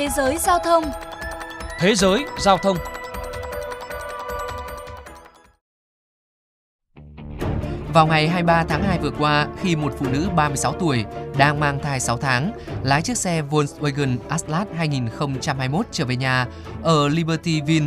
Thế giới giao thông Thế giới giao thông Vào ngày 23 tháng 2 vừa qua, khi một phụ nữ 36 tuổi đang mang thai 6 tháng, lái chiếc xe Volkswagen Atlas 2021 trở về nhà ở Libertyville,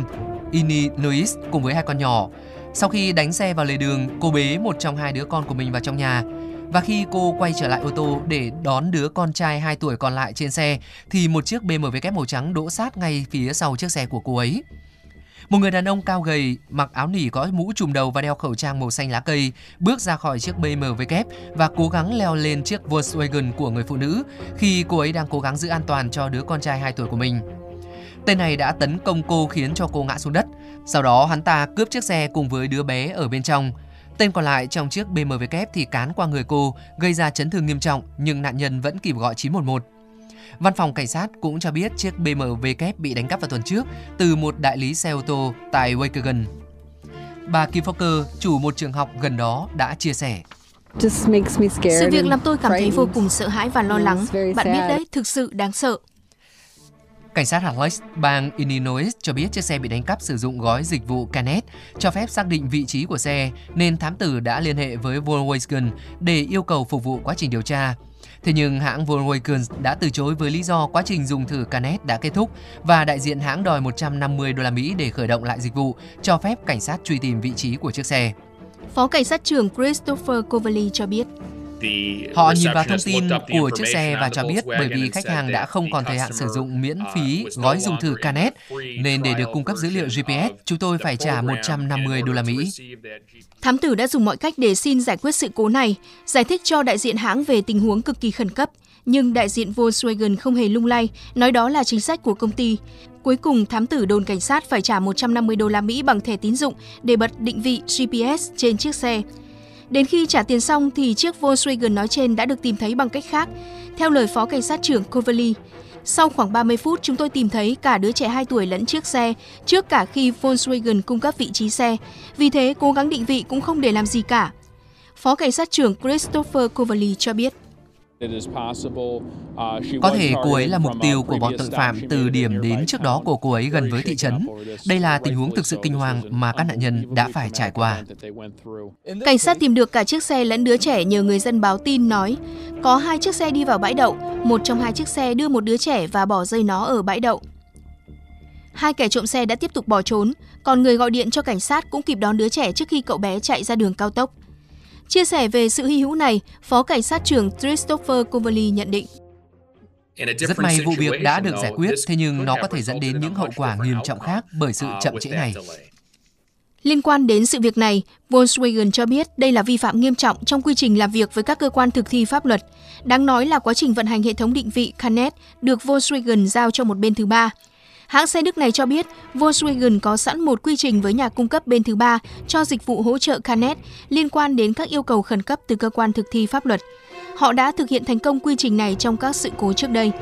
Illinois cùng với hai con nhỏ. Sau khi đánh xe vào lề đường, cô bế một trong hai đứa con của mình vào trong nhà. Và khi cô quay trở lại ô tô để đón đứa con trai 2 tuổi còn lại trên xe, thì một chiếc BMW kép màu trắng đỗ sát ngay phía sau chiếc xe của cô ấy. Một người đàn ông cao gầy, mặc áo nỉ có mũ trùm đầu và đeo khẩu trang màu xanh lá cây, bước ra khỏi chiếc BMW kép và cố gắng leo lên chiếc Volkswagen của người phụ nữ khi cô ấy đang cố gắng giữ an toàn cho đứa con trai 2 tuổi của mình. Tên này đã tấn công cô khiến cho cô ngã xuống đất. Sau đó hắn ta cướp chiếc xe cùng với đứa bé ở bên trong. Tên còn lại trong chiếc BMW kép thì cán qua người cô, gây ra chấn thương nghiêm trọng nhưng nạn nhân vẫn kịp gọi 911. Văn phòng cảnh sát cũng cho biết chiếc BMW kép bị đánh cắp vào tuần trước từ một đại lý xe ô tô tại Waukegan. Bà Kim Fokker, chủ một trường học gần đó đã chia sẻ. Sự việc làm tôi cảm thấy vô cùng sợ hãi và lo lắng. Bạn biết đấy, thực sự đáng sợ. Cảnh sát hạt Alex, bang Illinois cho biết chiếc xe bị đánh cắp sử dụng gói dịch vụ Canet cho phép xác định vị trí của xe, nên thám tử đã liên hệ với Volkswagen để yêu cầu phục vụ quá trình điều tra. Thế nhưng hãng Volkswagen đã từ chối với lý do quá trình dùng thử Canet đã kết thúc và đại diện hãng đòi 150 đô la Mỹ để khởi động lại dịch vụ, cho phép cảnh sát truy tìm vị trí của chiếc xe. Phó cảnh sát trưởng Christopher Coverly cho biết. Họ nhìn vào thông tin của chiếc xe và cho biết bởi vì khách hàng đã không còn thời hạn sử dụng miễn phí gói dùng thử Canet, nên để được cung cấp dữ liệu GPS, chúng tôi phải trả 150 đô la Mỹ. Thám tử đã dùng mọi cách để xin giải quyết sự cố này, giải thích cho đại diện hãng về tình huống cực kỳ khẩn cấp. Nhưng đại diện Volkswagen không hề lung lay, nói đó là chính sách của công ty. Cuối cùng, thám tử đồn cảnh sát phải trả 150 đô la Mỹ bằng thẻ tín dụng để bật định vị GPS trên chiếc xe. Đến khi trả tiền xong thì chiếc Volkswagen nói trên đã được tìm thấy bằng cách khác. Theo lời phó cảnh sát trưởng Coverly, sau khoảng 30 phút, chúng tôi tìm thấy cả đứa trẻ 2 tuổi lẫn chiếc xe trước cả khi Volkswagen cung cấp vị trí xe. Vì thế, cố gắng định vị cũng không để làm gì cả. Phó cảnh sát trưởng Christopher Coverly cho biết. Có thể cô ấy là mục tiêu của bọn tội phạm từ điểm đến trước đó của cô ấy gần với thị trấn. Đây là tình huống thực sự kinh hoàng mà các nạn nhân đã phải trải qua. Cảnh sát tìm được cả chiếc xe lẫn đứa trẻ nhờ người dân báo tin nói có hai chiếc xe đi vào bãi đậu, một trong hai chiếc xe đưa một đứa trẻ và bỏ rơi nó ở bãi đậu. Hai kẻ trộm xe đã tiếp tục bỏ trốn, còn người gọi điện cho cảnh sát cũng kịp đón đứa trẻ trước khi cậu bé chạy ra đường cao tốc. Chia sẻ về sự hy hữu này, Phó Cảnh sát trưởng Christopher Coverly nhận định. Rất may vụ việc đã được giải quyết, thế nhưng nó có thể dẫn đến những hậu quả nghiêm trọng khác bởi sự chậm trễ này. Liên quan đến sự việc này, Volkswagen cho biết đây là vi phạm nghiêm trọng trong quy trình làm việc với các cơ quan thực thi pháp luật. Đáng nói là quá trình vận hành hệ thống định vị Canet được Volkswagen giao cho một bên thứ ba. Hãng xe Đức này cho biết Volkswagen có sẵn một quy trình với nhà cung cấp bên thứ ba cho dịch vụ hỗ trợ Canet liên quan đến các yêu cầu khẩn cấp từ cơ quan thực thi pháp luật. Họ đã thực hiện thành công quy trình này trong các sự cố trước đây.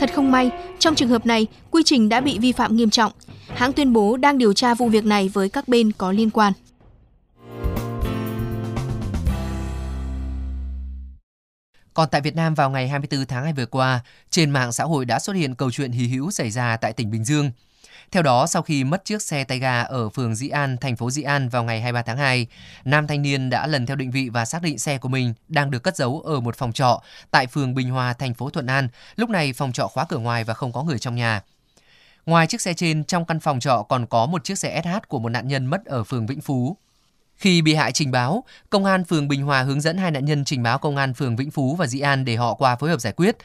Thật không may, trong trường hợp này, quy trình đã bị vi phạm nghiêm trọng. Hãng tuyên bố đang điều tra vụ việc này với các bên có liên quan. Còn tại Việt Nam vào ngày 24 tháng 2 vừa qua, trên mạng xã hội đã xuất hiện câu chuyện hí hữu xảy ra tại tỉnh Bình Dương. Theo đó, sau khi mất chiếc xe tay ga ở phường Dĩ An, thành phố Dĩ An vào ngày 23 tháng 2, nam thanh niên đã lần theo định vị và xác định xe của mình đang được cất giấu ở một phòng trọ tại phường Bình Hòa, thành phố Thuận An. Lúc này phòng trọ khóa cửa ngoài và không có người trong nhà. Ngoài chiếc xe trên, trong căn phòng trọ còn có một chiếc xe SH của một nạn nhân mất ở phường Vĩnh Phú. Khi bị hại trình báo, công an phường Bình Hòa hướng dẫn hai nạn nhân trình báo công an phường Vĩnh Phú và Dĩ An để họ qua phối hợp giải quyết.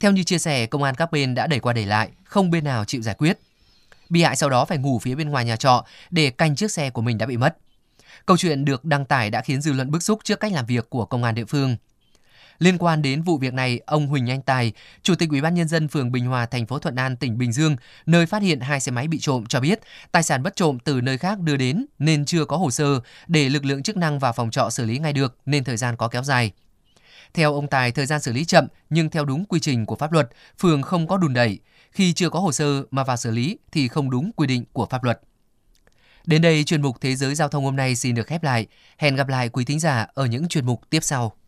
Theo như chia sẻ, công an các bên đã đẩy qua đẩy lại, không bên nào chịu giải quyết. Bị hại sau đó phải ngủ phía bên ngoài nhà trọ để canh chiếc xe của mình đã bị mất. Câu chuyện được đăng tải đã khiến dư luận bức xúc trước cách làm việc của công an địa phương. Liên quan đến vụ việc này, ông Huỳnh Anh Tài, Chủ tịch Ủy ban nhân dân phường Bình Hòa, thành phố Thuận An, tỉnh Bình Dương, nơi phát hiện hai xe máy bị trộm cho biết, tài sản bất trộm từ nơi khác đưa đến nên chưa có hồ sơ để lực lượng chức năng và phòng trọ xử lý ngay được nên thời gian có kéo dài. Theo ông Tài, thời gian xử lý chậm nhưng theo đúng quy trình của pháp luật, phường không có đùn đẩy. Khi chưa có hồ sơ mà vào xử lý thì không đúng quy định của pháp luật. Đến đây chuyên mục Thế giới giao thông hôm nay xin được khép lại. Hẹn gặp lại quý thính giả ở những chuyên mục tiếp sau.